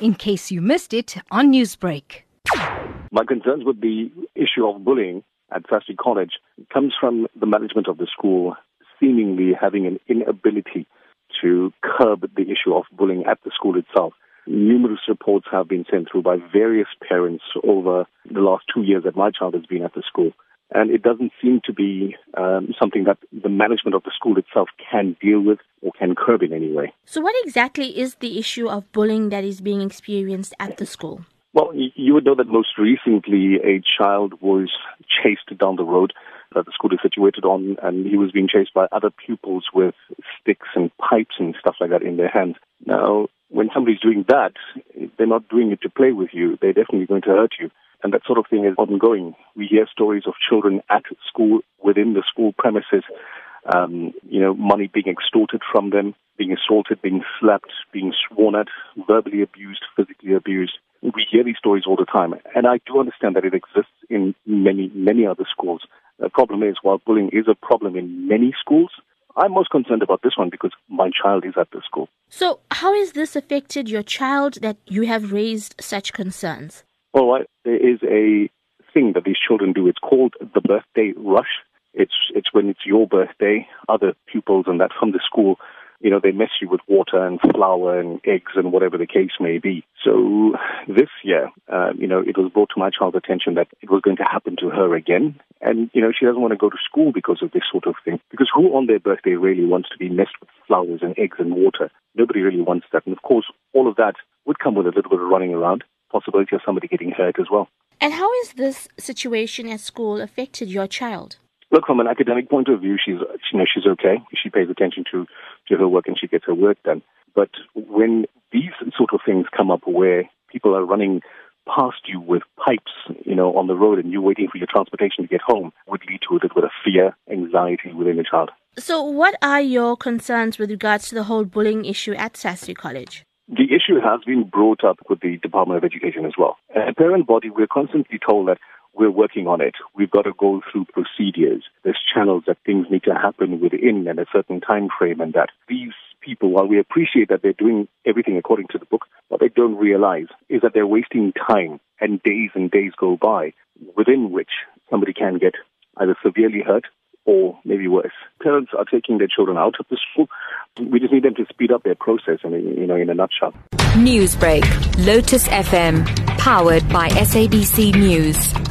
in case you missed it on Newsbreak. My concerns with the issue of bullying at Sastri College comes from the management of the school seemingly having an inability to curb the issue of bullying at the school itself. Numerous reports have been sent through by various parents over the last two years that my child has been at the school. And it doesn't seem to be um, something that the management of the school itself can deal with or can curb in any way. So, what exactly is the issue of bullying that is being experienced at the school? Well, you would know that most recently a child was chased down the road that the school is situated on, and he was being chased by other pupils with sticks and pipes and stuff like that in their hands. Now, when somebody's doing that, they're not doing it to play with you. They're definitely going to hurt you. And that sort of thing is ongoing. We hear stories of children at school, within the school premises, um, you know, money being extorted from them, being assaulted, being slapped, being sworn at, verbally abused, physically abused. We hear these stories all the time. And I do understand that it exists in many, many other schools. The problem is, while bullying is a problem in many schools, I'm most concerned about this one because my child is at the school. So, how has this affected your child that you have raised such concerns? Well, right, there is a thing that these children do. It's called the birthday rush. It's it's when it's your birthday, other pupils and that from the school you know, they mess you with water and flour and eggs and whatever the case may be. So this year, uh, you know, it was brought to my child's attention that it was going to happen to her again. And, you know, she doesn't want to go to school because of this sort of thing. Because who on their birthday really wants to be messed with flowers and eggs and water? Nobody really wants that. And of course, all of that would come with a little bit of running around, possibility of somebody getting hurt as well. And how has this situation at school affected your child? Look from an academic point of view, she's you know she's okay. She pays attention to to her work and she gets her work done. But when these sort of things come up, where people are running past you with pipes, you know, on the road, and you're waiting for your transportation to get home, would lead to a little bit of fear, anxiety within a child. So, what are your concerns with regards to the whole bullying issue at Sastri College? The issue has been brought up with the Department of Education as well. As a parent body, we're constantly told that we're working on it. We've got to go through procedures. There's channels that things need to happen within and a certain time frame and that these people, while we appreciate that they're doing everything according to the book, what they don't realize is that they're wasting time and days and days go by within which somebody can get either severely hurt or maybe worse. Parents are taking their children out of the school. We just need them to speed up their process, and you know, in a nutshell. Newsbreak, Lotus FM, powered by SABC News.